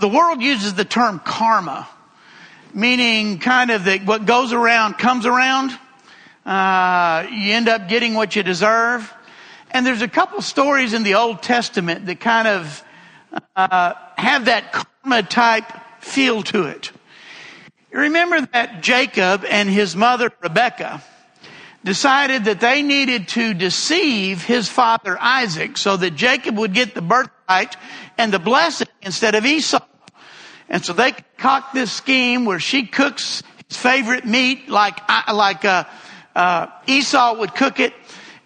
the world uses the term karma, meaning kind of that what goes around comes around. Uh, you end up getting what you deserve. And there's a couple stories in the Old Testament that kind of uh, have that karma type feel to it. You remember that Jacob and his mother Rebecca decided that they needed to deceive his father Isaac so that Jacob would get the birthright and the blessing instead of Esau. And so they concocted this scheme where she cooks his favorite meat like, uh, like, uh, uh, Esau would cook it.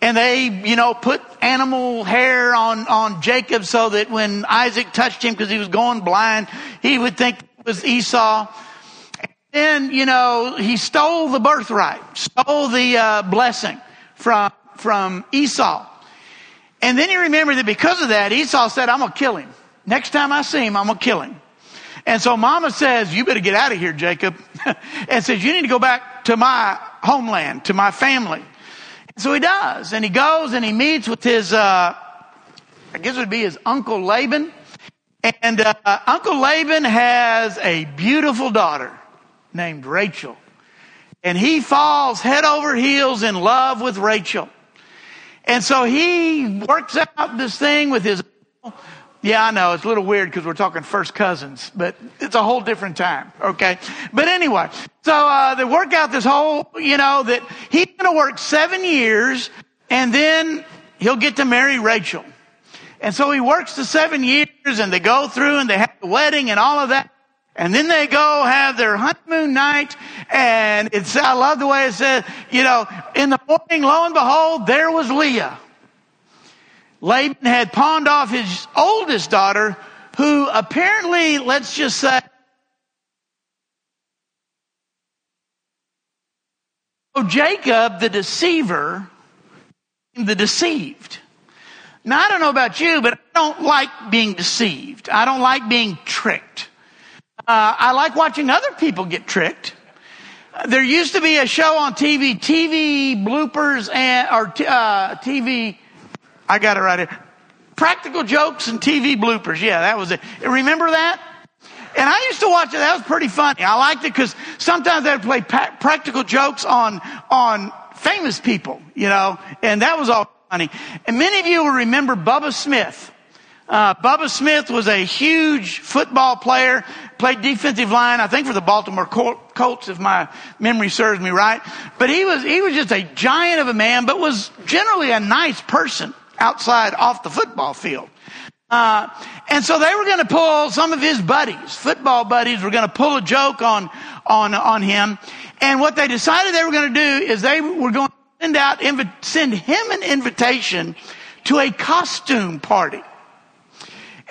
And they, you know, put animal hair on, on Jacob so that when Isaac touched him because he was going blind, he would think it was Esau. Then, you know, he stole the birthright, stole the uh, blessing from, from Esau. And then he remembered that because of that, Esau said, I'm going to kill him. Next time I see him, I'm going to kill him. And so mama says, you better get out of here, Jacob. and says, you need to go back to my homeland, to my family. And so he does. And he goes and he meets with his, uh, I guess it would be his uncle Laban. And uh, Uncle Laban has a beautiful daughter named Rachel. And he falls head over heels in love with Rachel. And so he works out this thing with his. Yeah, I know it's a little weird because we're talking first cousins, but it's a whole different time. Okay. But anyway, so, uh, they work out this whole, you know, that he's going to work seven years and then he'll get to marry Rachel. And so he works the seven years and they go through and they have the wedding and all of that. And then they go have their honeymoon night and it's, I love the way it says, you know, in the morning, lo and behold, there was Leah. Laban had pawned off his oldest daughter who apparently, let's just say, Oh Jacob, the deceiver, the deceived. Now, I don't know about you, but I don't like being deceived. I don't like being tricked. Uh, I like watching other people get tricked. There used to be a show on TV, TV bloopers and, or uh, TV, I got it right here. Practical jokes and TV bloopers. Yeah, that was it. Remember that? And I used to watch it. That was pretty funny. I liked it because sometimes they'd play pa- practical jokes on, on famous people, you know, and that was all funny. And many of you will remember Bubba Smith. Uh, Bubba Smith was a huge football player, played defensive line, I think for the Baltimore Colts, if my memory serves me right. But he was, he was just a giant of a man, but was generally a nice person outside off the football field. Uh, and so they were going to pull some of his buddies, football buddies, were going to pull a joke on on on him. And what they decided they were going to do is they were going to send out send him an invitation to a costume party.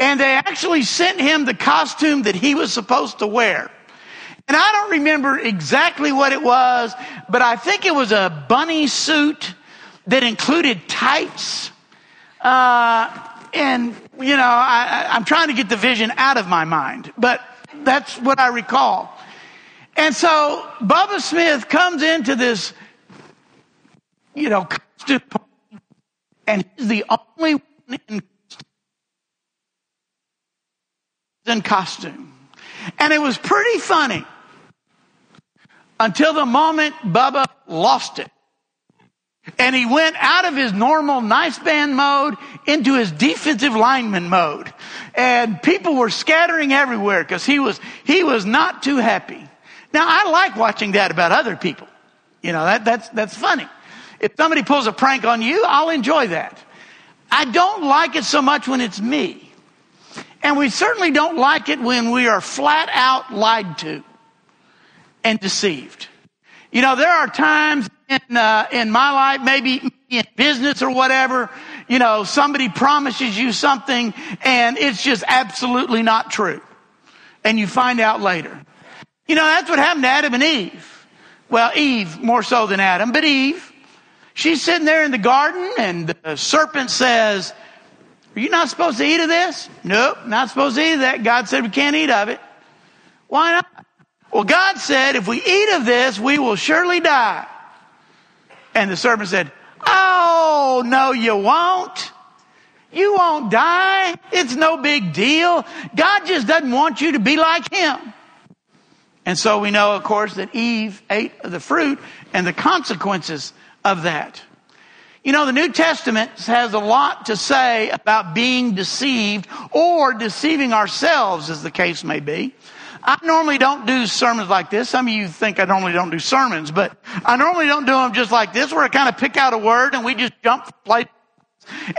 And they actually sent him the costume that he was supposed to wear. And I don't remember exactly what it was, but I think it was a bunny suit that included tights. Uh, and, you know, I, I'm trying to get the vision out of my mind, but that's what I recall. And so Bubba Smith comes into this, you know, costume, and he's the only one in in costume. And it was pretty funny until the moment Bubba lost it. And he went out of his normal nice band mode into his defensive lineman mode. And people were scattering everywhere because he was, he was not too happy. Now I like watching that about other people. You know, that, that's, that's funny. If somebody pulls a prank on you, I'll enjoy that. I don't like it so much when it's me. And we certainly don't like it when we are flat out lied to and deceived. You know, there are times in, uh, in my life, maybe in business or whatever, you know, somebody promises you something and it's just absolutely not true. And you find out later. You know, that's what happened to Adam and Eve. Well, Eve more so than Adam, but Eve. She's sitting there in the garden and the serpent says, are you not supposed to eat of this? Nope, not supposed to eat of that. God said we can't eat of it. Why not? Well, God said if we eat of this, we will surely die. And the serpent said, Oh, no, you won't. You won't die. It's no big deal. God just doesn't want you to be like Him. And so we know, of course, that Eve ate of the fruit and the consequences of that. You know, the New Testament has a lot to say about being deceived or deceiving ourselves, as the case may be. I normally don't do sermons like this. Some of you think I normally don't do sermons, but I normally don't do them just like this, where I kind of pick out a word and we just jump from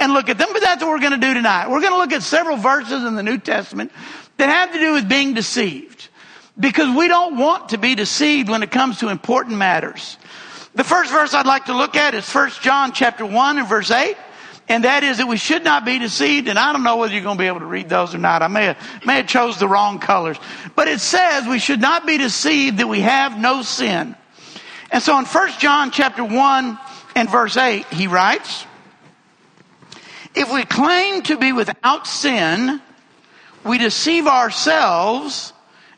and look at them. But that's what we're going to do tonight. We're going to look at several verses in the New Testament that have to do with being deceived. Because we don't want to be deceived when it comes to important matters. The first verse I'd like to look at is 1 John chapter 1 and verse 8. And that is that we should not be deceived. And I don't know whether you're going to be able to read those or not. I may have, may have chose the wrong colors. But it says we should not be deceived that we have no sin. And so in 1 John chapter 1 and verse 8, he writes, If we claim to be without sin, we deceive ourselves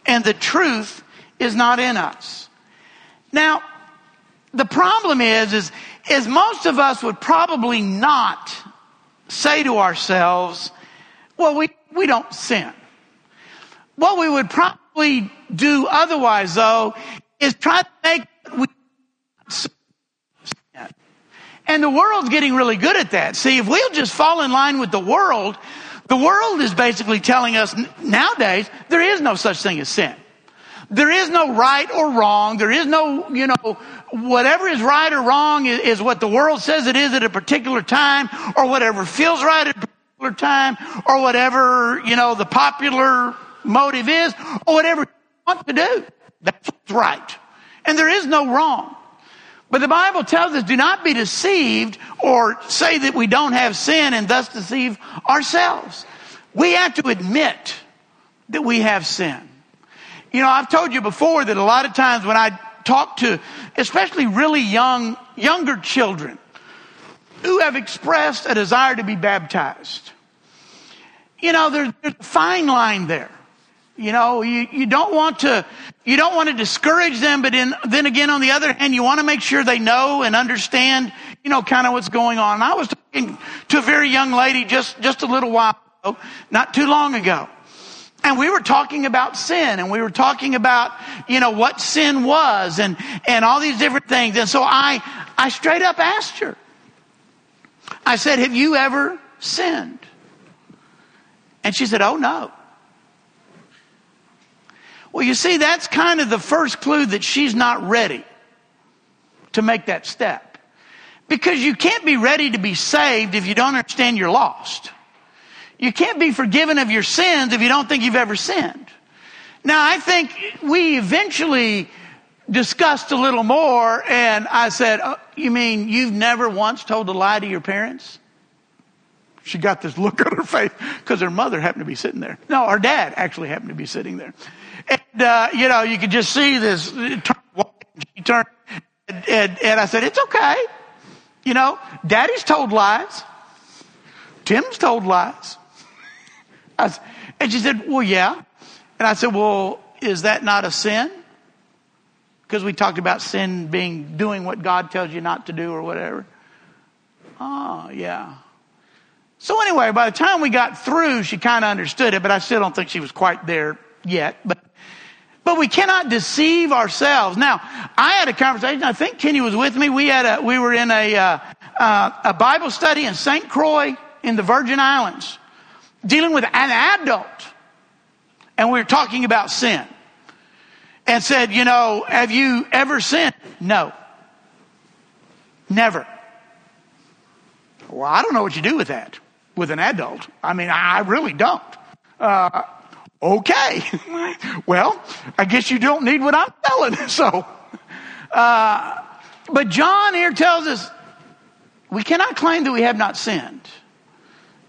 and the truth is not in us. Now, the problem is, is, is most of us would probably not say to ourselves, well, we, we don't sin. What we would probably do otherwise, though, is try to make we sin. And the world's getting really good at that. See, if we'll just fall in line with the world, the world is basically telling us nowadays there is no such thing as sin. There is no right or wrong. There is no, you know, whatever is right or wrong is, is, what the world says it is at a particular time or whatever feels right at a particular time or whatever, you know, the popular motive is or whatever you want to do. That's right. And there is no wrong. But the Bible tells us do not be deceived or say that we don't have sin and thus deceive ourselves. We have to admit that we have sin. You know, I've told you before that a lot of times when I talk to, especially really young, younger children who have expressed a desire to be baptized, you know, there's, there's a fine line there. You know, you, you don't want to, you don't want to discourage them, but in, then again, on the other hand, you want to make sure they know and understand, you know, kind of what's going on. And I was talking to a very young lady just, just a little while ago, not too long ago. And we were talking about sin and we were talking about, you know, what sin was and, and all these different things. And so I, I straight up asked her. I said, have you ever sinned? And she said, oh no. Well, you see, that's kind of the first clue that she's not ready to make that step. Because you can't be ready to be saved if you don't understand you're lost. You can't be forgiven of your sins if you don't think you've ever sinned. Now, I think we eventually discussed a little more, and I said, oh, You mean you've never once told a lie to your parents? She got this look on her face because her mother happened to be sitting there. No, her dad actually happened to be sitting there. And, uh, you know, you could just see this. She turned, and, and, and I said, It's okay. You know, daddy's told lies. Tim's told lies. Was, and she said, Well, yeah. And I said, Well, is that not a sin? Because we talked about sin being doing what God tells you not to do or whatever. Oh, yeah. So anyway, by the time we got through, she kind of understood it, but I still don't think she was quite there yet. But, but we cannot deceive ourselves. Now, I had a conversation. I think Kenny was with me. We had a, we were in a, uh, uh, a Bible study in St. Croix in the Virgin Islands dealing with an adult. And we were talking about sin. And said, you know, have you ever sinned? No. Never. Well, I don't know what you do with that, with an adult. I mean, I really don't. Uh, okay. well, I guess you don't need what I'm telling. So, uh, but John here tells us we cannot claim that we have not sinned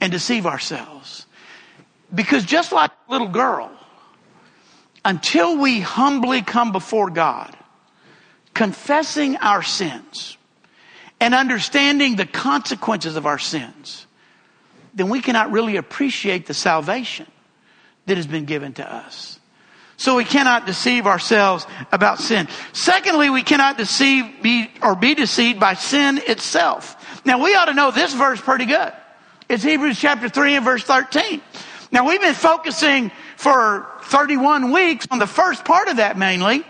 and deceive ourselves. Because just like a little girl, until we humbly come before God, confessing our sins and understanding the consequences of our sins, then we cannot really appreciate the salvation that has been given to us. So we cannot deceive ourselves about sin. Secondly, we cannot deceive be, or be deceived by sin itself. Now we ought to know this verse pretty good. It's Hebrews chapter 3 and verse 13. Now we've been focusing for 31 weeks on the first part of that mainly,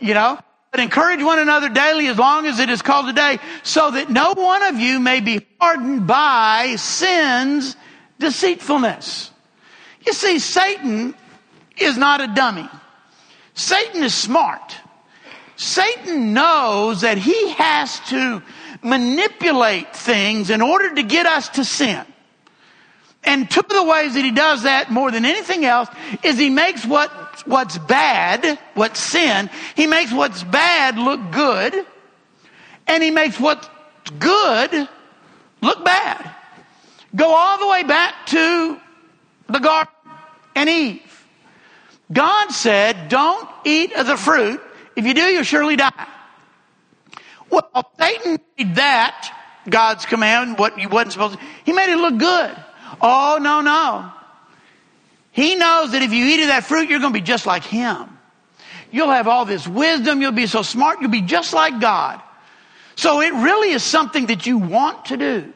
you know, but encourage one another daily as long as it is called today so that no one of you may be hardened by sin's deceitfulness. You see, Satan is not a dummy. Satan is smart. Satan knows that he has to manipulate things in order to get us to sin. And two of the ways that he does that more than anything else is he makes what, what's bad, what's sin, he makes what's bad look good, and he makes what's good look bad. Go all the way back to the garden and Eve. God said, don't eat of the fruit. If you do, you'll surely die. Well, Satan made that God's command, what you wasn't supposed to, he made it look good. Oh, no, no. He knows that if you eat of that fruit, you're going to be just like him. You'll have all this wisdom. You'll be so smart. You'll be just like God. So it really is something that you want to do.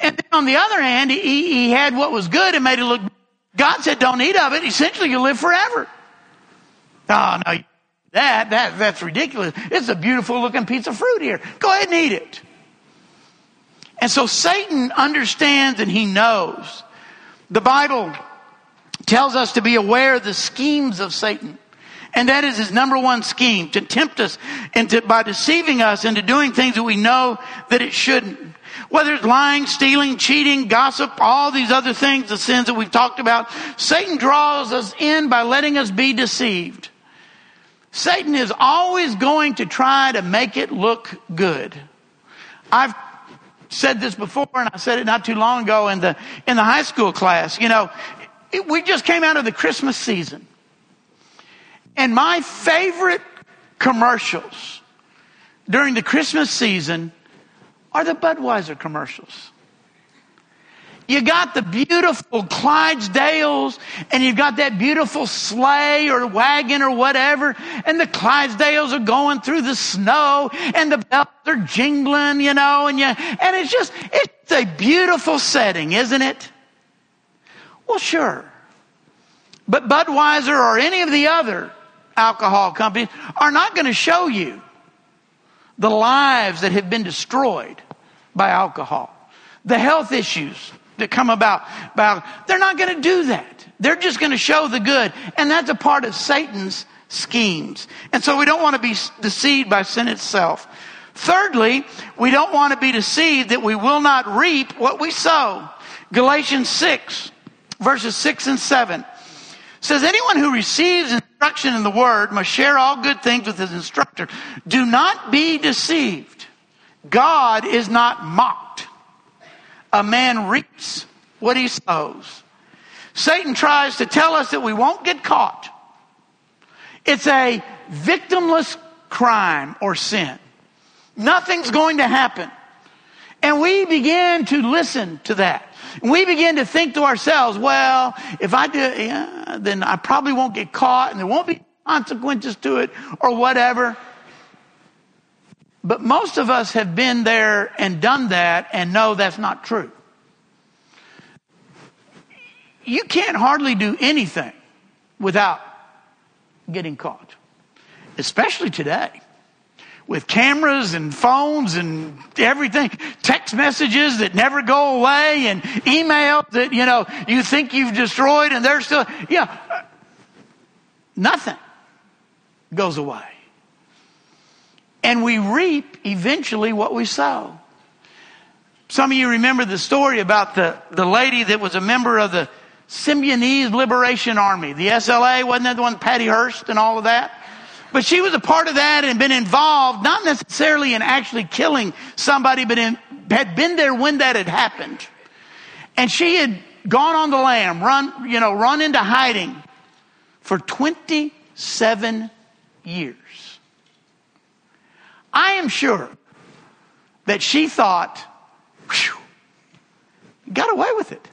And then on the other hand, he, he had what was good and made it look. God said, don't eat of it. Essentially, you live forever. Oh, no, that, that, that's ridiculous. It's a beautiful looking piece of fruit here. Go ahead and eat it. And so Satan understands and he knows. The Bible tells us to be aware of the schemes of Satan. And that is his number one scheme, to tempt us into, by deceiving us into doing things that we know that it shouldn't. Whether it's lying, stealing, cheating, gossip, all these other things, the sins that we've talked about, Satan draws us in by letting us be deceived. Satan is always going to try to make it look good. I've said this before and I said it not too long ago in the, in the high school class. You know, it, we just came out of the Christmas season. And my favorite commercials during the Christmas season are the Budweiser commercials. You got the beautiful Clydesdales and you've got that beautiful sleigh or wagon or whatever. And the Clydesdales are going through the snow and the bells are jingling, you know, and you, and it's just, it's a beautiful setting, isn't it? Well, sure. But Budweiser or any of the other alcohol companies are not going to show you the lives that have been destroyed by alcohol, the health issues that come about. about they're not going to do that. They're just going to show the good. And that's a part of Satan's schemes. And so we don't want to be deceived by sin itself. Thirdly, we don't want to be deceived that we will not reap what we sow. Galatians 6, verses 6 and 7 says, Anyone who receives instruction in the word must share all good things with his instructor. Do not be deceived. God is not mocked. A man reaps what he sows. Satan tries to tell us that we won't get caught. It's a victimless crime or sin. Nothing's going to happen. And we begin to listen to that. We begin to think to ourselves, well, if I do, yeah, then I probably won't get caught and there won't be consequences to it or whatever. But most of us have been there and done that and know that's not true. You can't hardly do anything without getting caught, especially today with cameras and phones and everything, text messages that never go away and email that, you know, you think you've destroyed and they're still, yeah, nothing goes away. And we reap eventually what we sow. Some of you remember the story about the, the lady that was a member of the Symbionese Liberation Army. The SLA, wasn't that the one, Patty Hearst and all of that? But she was a part of that and been involved, not necessarily in actually killing somebody, but in, had been there when that had happened. And she had gone on the lam, run, you know, run into hiding for 27 years. I am sure that she thought, got away with it.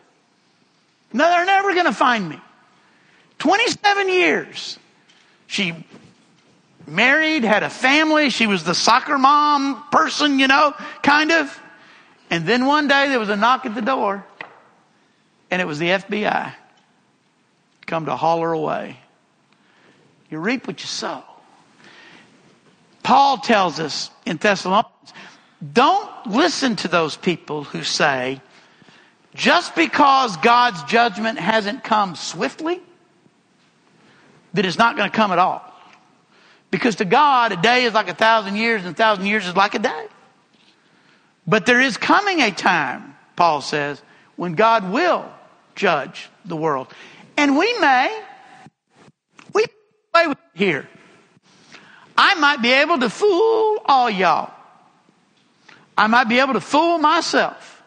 No, they're never going to find me. 27 years. She married, had a family. She was the soccer mom person, you know, kind of. And then one day there was a knock at the door, and it was the FBI come to haul her away. You reap what you sow. Paul tells us in Thessalonians, don't listen to those people who say, just because God's judgment hasn't come swiftly, that it's not going to come at all. Because to God, a day is like a thousand years, and a thousand years is like a day. But there is coming a time, Paul says, when God will judge the world. And we may, we play here. I might be able to fool all y'all. I might be able to fool myself.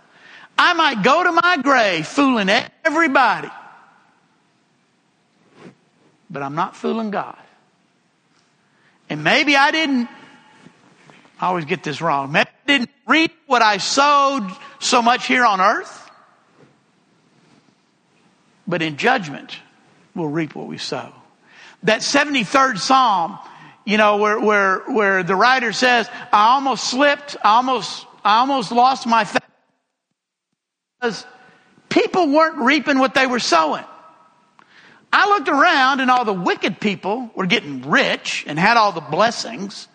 I might go to my grave fooling everybody. But I'm not fooling God. And maybe I didn't, I always get this wrong. Maybe I didn't reap what I sowed so much here on earth. But in judgment, we'll reap what we sow. That 73rd Psalm, you know, where, where, where the writer says, I almost slipped, I almost, I almost lost my faith. Because people weren't reaping what they were sowing. I looked around and all the wicked people were getting rich and had all the blessings.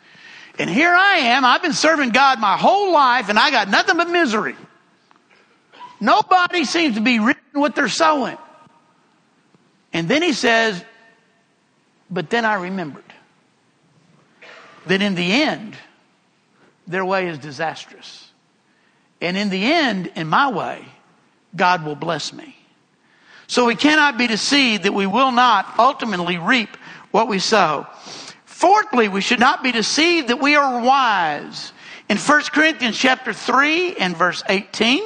And here I am. I've been serving God my whole life and I got nothing but misery. Nobody seems to be reaping what they're sowing. And then he says, but then I remembered that in the end, their way is disastrous. And in the end, in my way, God will bless me. So we cannot be deceived that we will not ultimately reap what we sow. Fourthly, we should not be deceived that we are wise. In 1 Corinthians chapter 3 and verse 18,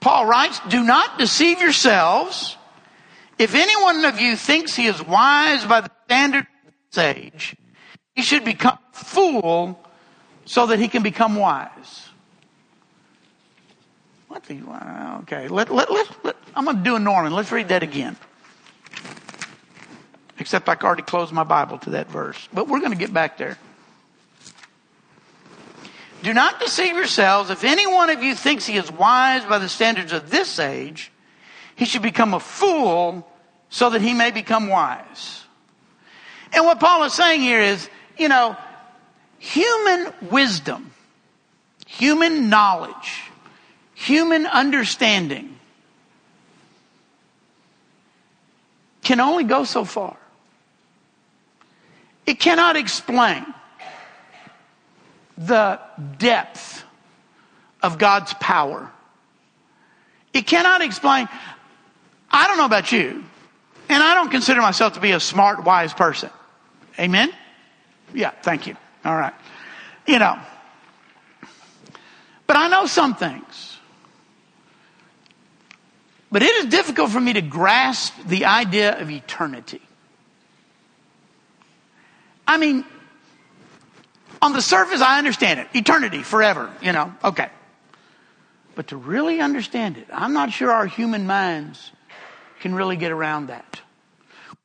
Paul writes, Do not deceive yourselves. If any one of you thinks he is wise by the standard age, he should become a fool so that he can become wise. What the, okay, let, let, let, let I'm going to do a Norman. Let's read that again. Except I already closed my Bible to that verse. But we're going to get back there. Do not deceive yourselves. If any one of you thinks he is wise by the standards of this age, he should become a fool so that he may become wise. And what Paul is saying here is, you know, human wisdom, human knowledge, human understanding can only go so far. It cannot explain the depth of God's power. It cannot explain. I don't know about you, and I don't consider myself to be a smart, wise person. Amen? Yeah, thank you. All right. You know, but I know some things. But it is difficult for me to grasp the idea of eternity. I mean, on the surface, I understand it. Eternity, forever, you know, okay. But to really understand it, I'm not sure our human minds can really get around that.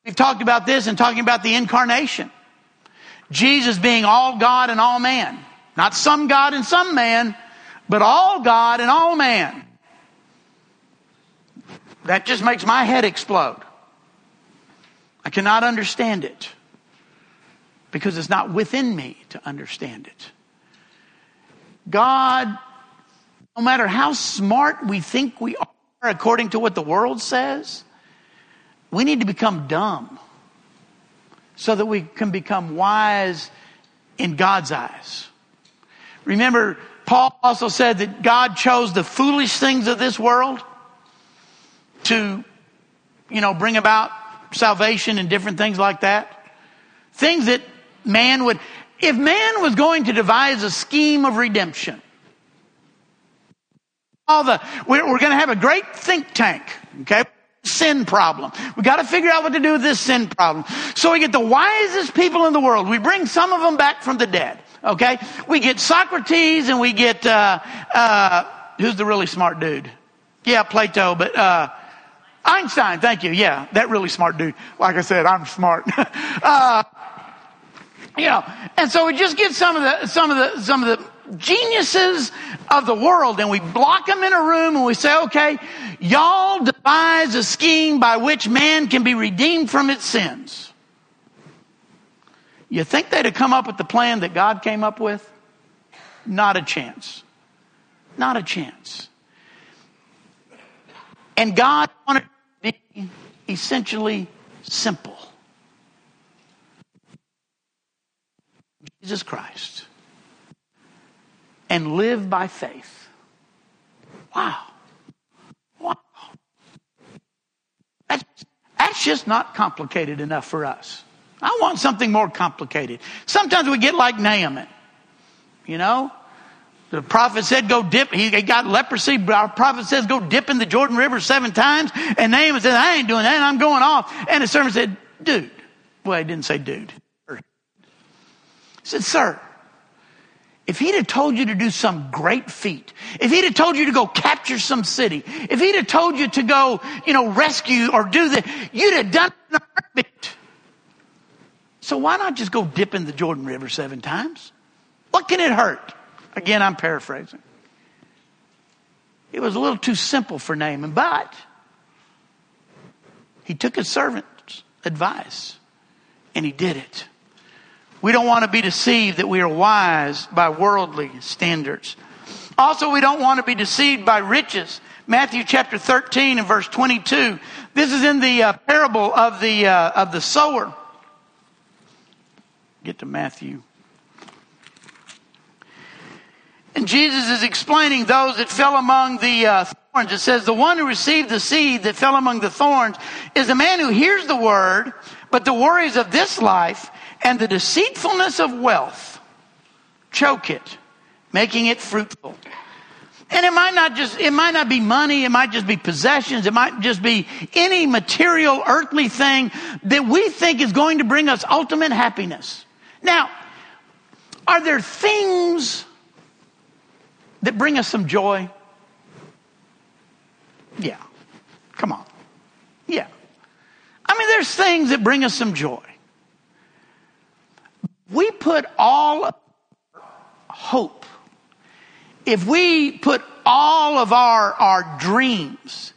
We've talked about this and talking about the incarnation. Jesus being all God and all man. Not some God and some man, but all God and all man. That just makes my head explode. I cannot understand it because it's not within me to understand it. God, no matter how smart we think we are according to what the world says, we need to become dumb so that we can become wise in God's eyes. Remember, Paul also said that God chose the foolish things of this world to, you know, bring about salvation and different things like that. Things that man would, if man was going to devise a scheme of redemption, all the, we're, we're going to have a great think tank, okay? sin problem. We got to figure out what to do with this sin problem. So we get the wisest people in the world. We bring some of them back from the dead. Okay, we get Socrates and we get uh, uh, who's the really smart dude? Yeah, Plato, but uh, Einstein. Thank you. Yeah, that really smart dude. Like I said, I'm smart. uh, you know, and so we just get some of the some of the some of the geniuses of the world and we block them in a room and we say, okay, y'all devise a scheme by which man can be redeemed from its sins. You think they'd have come up with the plan that God came up with? Not a chance. Not a chance. And God wanted to be essentially simple. Jesus Christ and live by faith. Wow. Wow. That's, that's just not complicated enough for us. I want something more complicated. Sometimes we get like Naaman. You know? The prophet said, go dip. He got leprosy. Our prophet says, go dip in the Jordan River seven times. And Naaman said, I ain't doing that. I'm going off. And the servant said, dude. Well, he didn't say dude. He said, sir, if he'd have told you to do some great feat, if he'd have told you to go capture some city, if he'd have told you to go, you know, rescue or do that, you'd have done it in a heartbeat. So why not just go dip in the Jordan River seven times? What can it hurt? Again, I'm paraphrasing. It was a little too simple for Naaman, but he took his servant's advice and he did it. We don't want to be deceived that we are wise by worldly standards. Also, we don't want to be deceived by riches. Matthew chapter 13 and verse 22. This is in the uh, parable of the, uh, of the sower. Get to Matthew. And Jesus is explaining those that fell among the uh, thorns. It says, the one who received the seed that fell among the thorns is a man who hears the word, but the worries of this life and the deceitfulness of wealth choke it, making it fruitful. And it might not just, it might not be money, it might just be possessions, it might just be any material earthly thing that we think is going to bring us ultimate happiness. Now, are there things that bring us some joy? Yeah. Come on. Yeah. I mean, there's things that bring us some joy we put all hope, if we put all of our, our dreams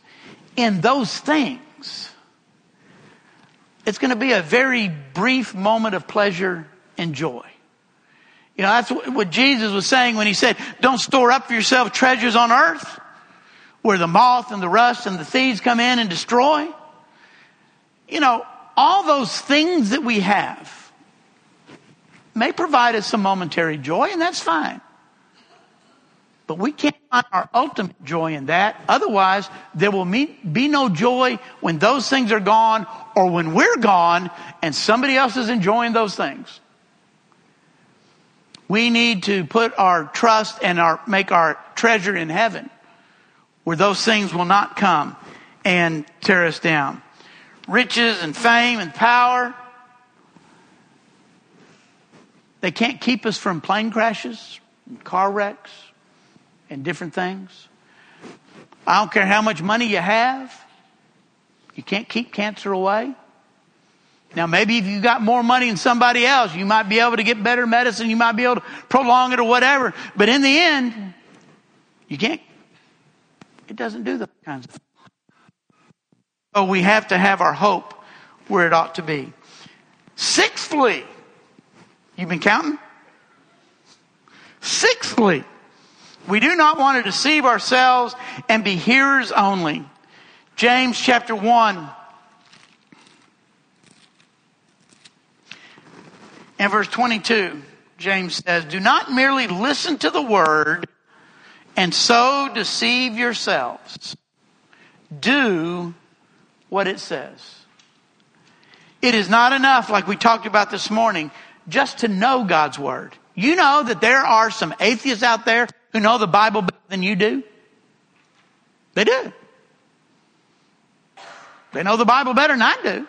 in those things, it's going to be a very brief moment of pleasure and joy. You know, that's what Jesus was saying when he said, don't store up for yourself treasures on earth where the moth and the rust and the thieves come in and destroy. You know, all those things that we have may provide us some momentary joy, and that's fine. But we can't find our ultimate joy in that. Otherwise, there will be no joy when those things are gone or when we're gone and somebody else is enjoying those things. We need to put our trust and our, make our treasure in heaven where those things will not come and tear us down. Riches and fame and power, they can't keep us from plane crashes, and car wrecks, and different things. I don't care how much money you have. You can't keep cancer away. Now, maybe if you got more money than somebody else, you might be able to get better medicine. You might be able to prolong it or whatever. But in the end, you can't. It doesn't do those kinds of things. So we have to have our hope where it ought to be. Sixthly, You've been counting? Sixthly, we do not want to deceive ourselves and be hearers only. James chapter 1 and verse 22, James says, Do not merely listen to the word and so deceive yourselves. Do what it says. It is not enough, like we talked about this morning, just to know God's Word. You know that there are some atheists out there who know the Bible better than you do? They do. They know the Bible better than I do.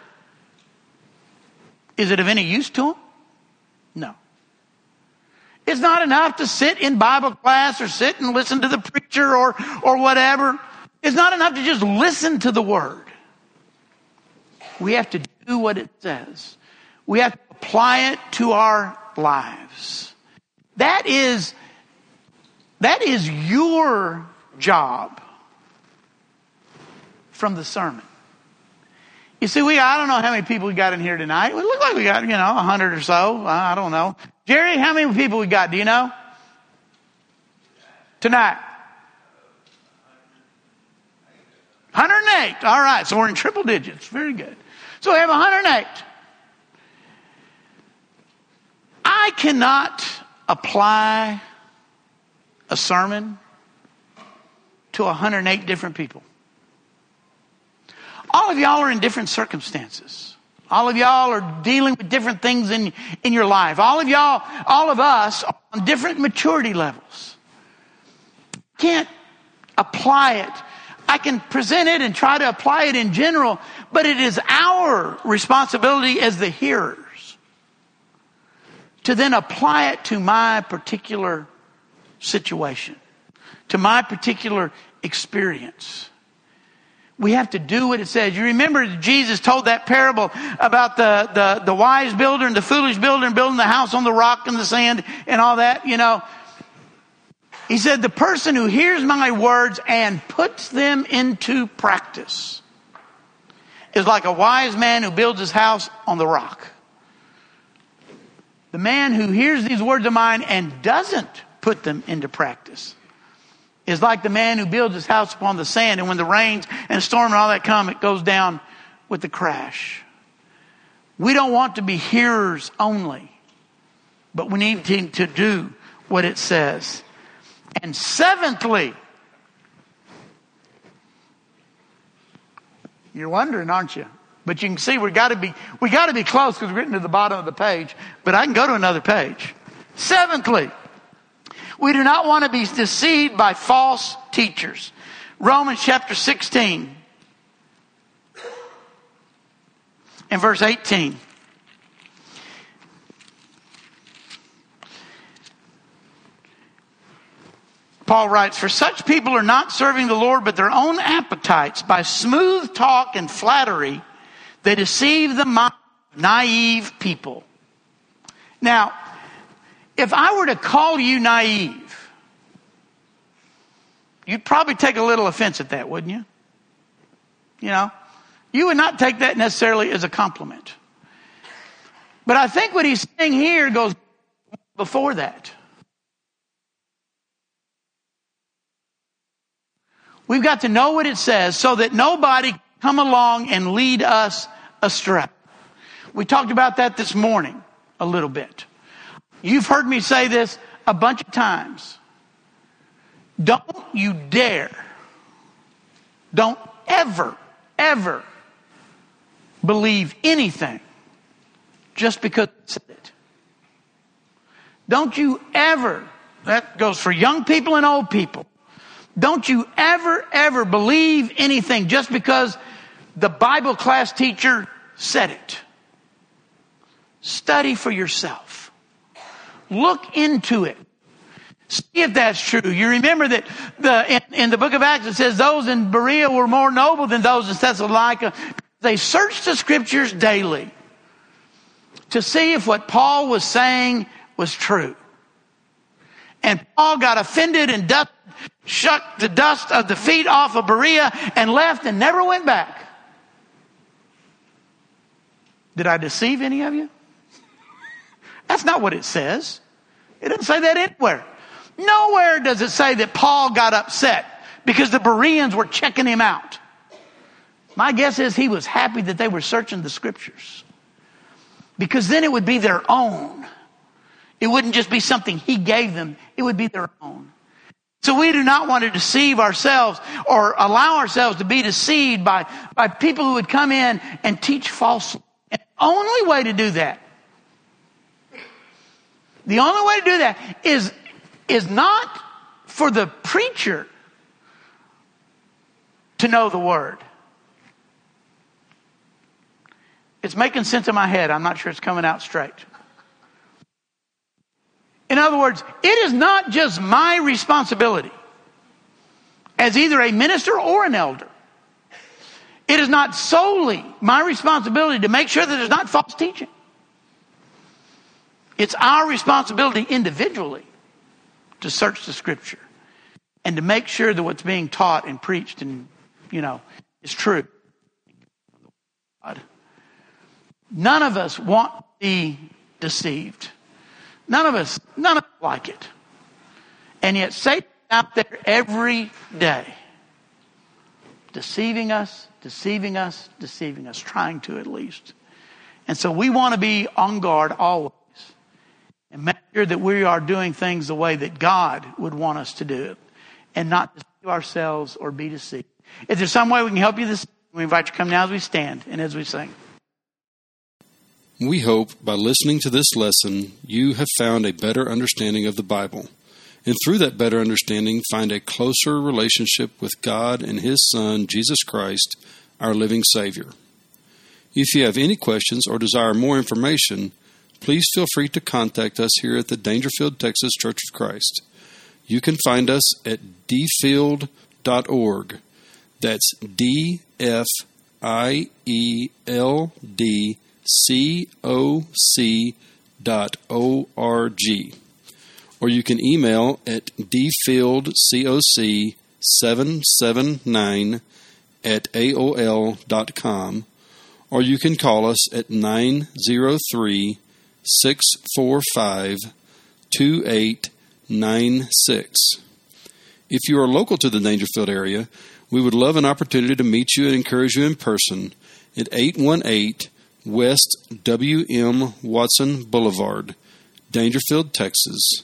Is it of any use to them? No. It's not enough to sit in Bible class or sit and listen to the preacher or, or whatever. It's not enough to just listen to the Word. We have to do what it says. We have to apply it to our lives. That is That is your job from the sermon. You see, we, I don't know how many people we got in here tonight. It look like we got, you know, a hundred or so. I don't know. Jerry, how many people we got? Do you know? Tonight. 108. All right. So we're in triple digits. Very good. So we have 108. I cannot apply a sermon to 108 different people. All of y'all are in different circumstances. All of y'all are dealing with different things in, in your life. All of y'all, all of us are on different maturity levels. Can't apply it. I can present it and try to apply it in general, but it is our responsibility as the hearers to then apply it to my particular situation, to my particular experience. We have to do what it says. You remember Jesus told that parable about the, the, the wise builder and the foolish builder and building the house on the rock and the sand and all that, you know. He said, the person who hears my words and puts them into practice is like a wise man who builds his house on the rock. The man who hears these words of mine and doesn't put them into practice is like the man who builds his house upon the sand, and when the rains and storm and all that come, it goes down with the crash. We don't want to be hearers only, but we need to, to do what it says. And seventhly, you're wondering, aren't you? But you can see we got to be we got to be close because we're written to the bottom of the page. But I can go to another page. Seventhly, we do not want to be deceived by false teachers. Romans chapter 16 and verse 18. Paul writes, For such people are not serving the Lord, but their own appetites. By smooth talk and flattery, they deceive the mind naive people. Now, if I were to call you naive, you'd probably take a little offense at that, wouldn't you? You know, you would not take that necessarily as a compliment. But I think what he's saying here goes before that. We've got to know what it says so that nobody come along and lead us astray. We talked about that this morning a little bit. You've heard me say this a bunch of times. Don't you dare, don't ever, ever believe anything just because it said it. Don't you ever, that goes for young people and old people. Don't you ever, ever believe anything just because the Bible class teacher said it. Study for yourself. Look into it. See if that's true. You remember that the, in, in, the book of Acts it says those in Berea were more noble than those in Thessalonica. They searched the scriptures daily to see if what Paul was saying was true. And Paul got offended and dust, shook the dust of the feet off of Berea and left and never went back. Did I deceive any of you? That's not what it says. It doesn't say that anywhere. Nowhere does it say that Paul got upset because the Bereans were checking him out. My guess is he was happy that they were searching the scriptures because then it would be their own. It wouldn't just be something he gave them, it would be their own. So we do not want to deceive ourselves or allow ourselves to be deceived by, by people who would come in and teach falsely. Only way to do that the only way to do that is, is not for the preacher to know the word. It's making sense in my head. I'm not sure it's coming out straight. In other words, it is not just my responsibility as either a minister or an elder. It is not solely my responsibility to make sure that there's not false teaching. It's our responsibility individually to search the scripture and to make sure that what's being taught and preached and, you know, is true. None of us want to be deceived. None of us, none of us like it. And yet Satan's out there every day deceiving us, deceiving us, deceiving us, trying to at least. And so we want to be on guard always and make sure that we are doing things the way that God would want us to do it and not deceive ourselves or be deceived. Is there some way we can help you this, we invite you to come now as we stand and as we sing. We hope by listening to this lesson, you have found a better understanding of the Bible. And through that better understanding, find a closer relationship with God and His Son, Jesus Christ, our living Savior. If you have any questions or desire more information, please feel free to contact us here at the Daingerfield, Texas Church of Christ. You can find us at dfield.org. That's D F I E L D C O C dot O R G. Or you can email at dfieldcoc779 at AOL dot com or you can call us at 903 645 2896. If you are local to the Daingerfield area, we would love an opportunity to meet you and encourage you in person at 818 West W.M. Watson Boulevard, Daingerfield, Texas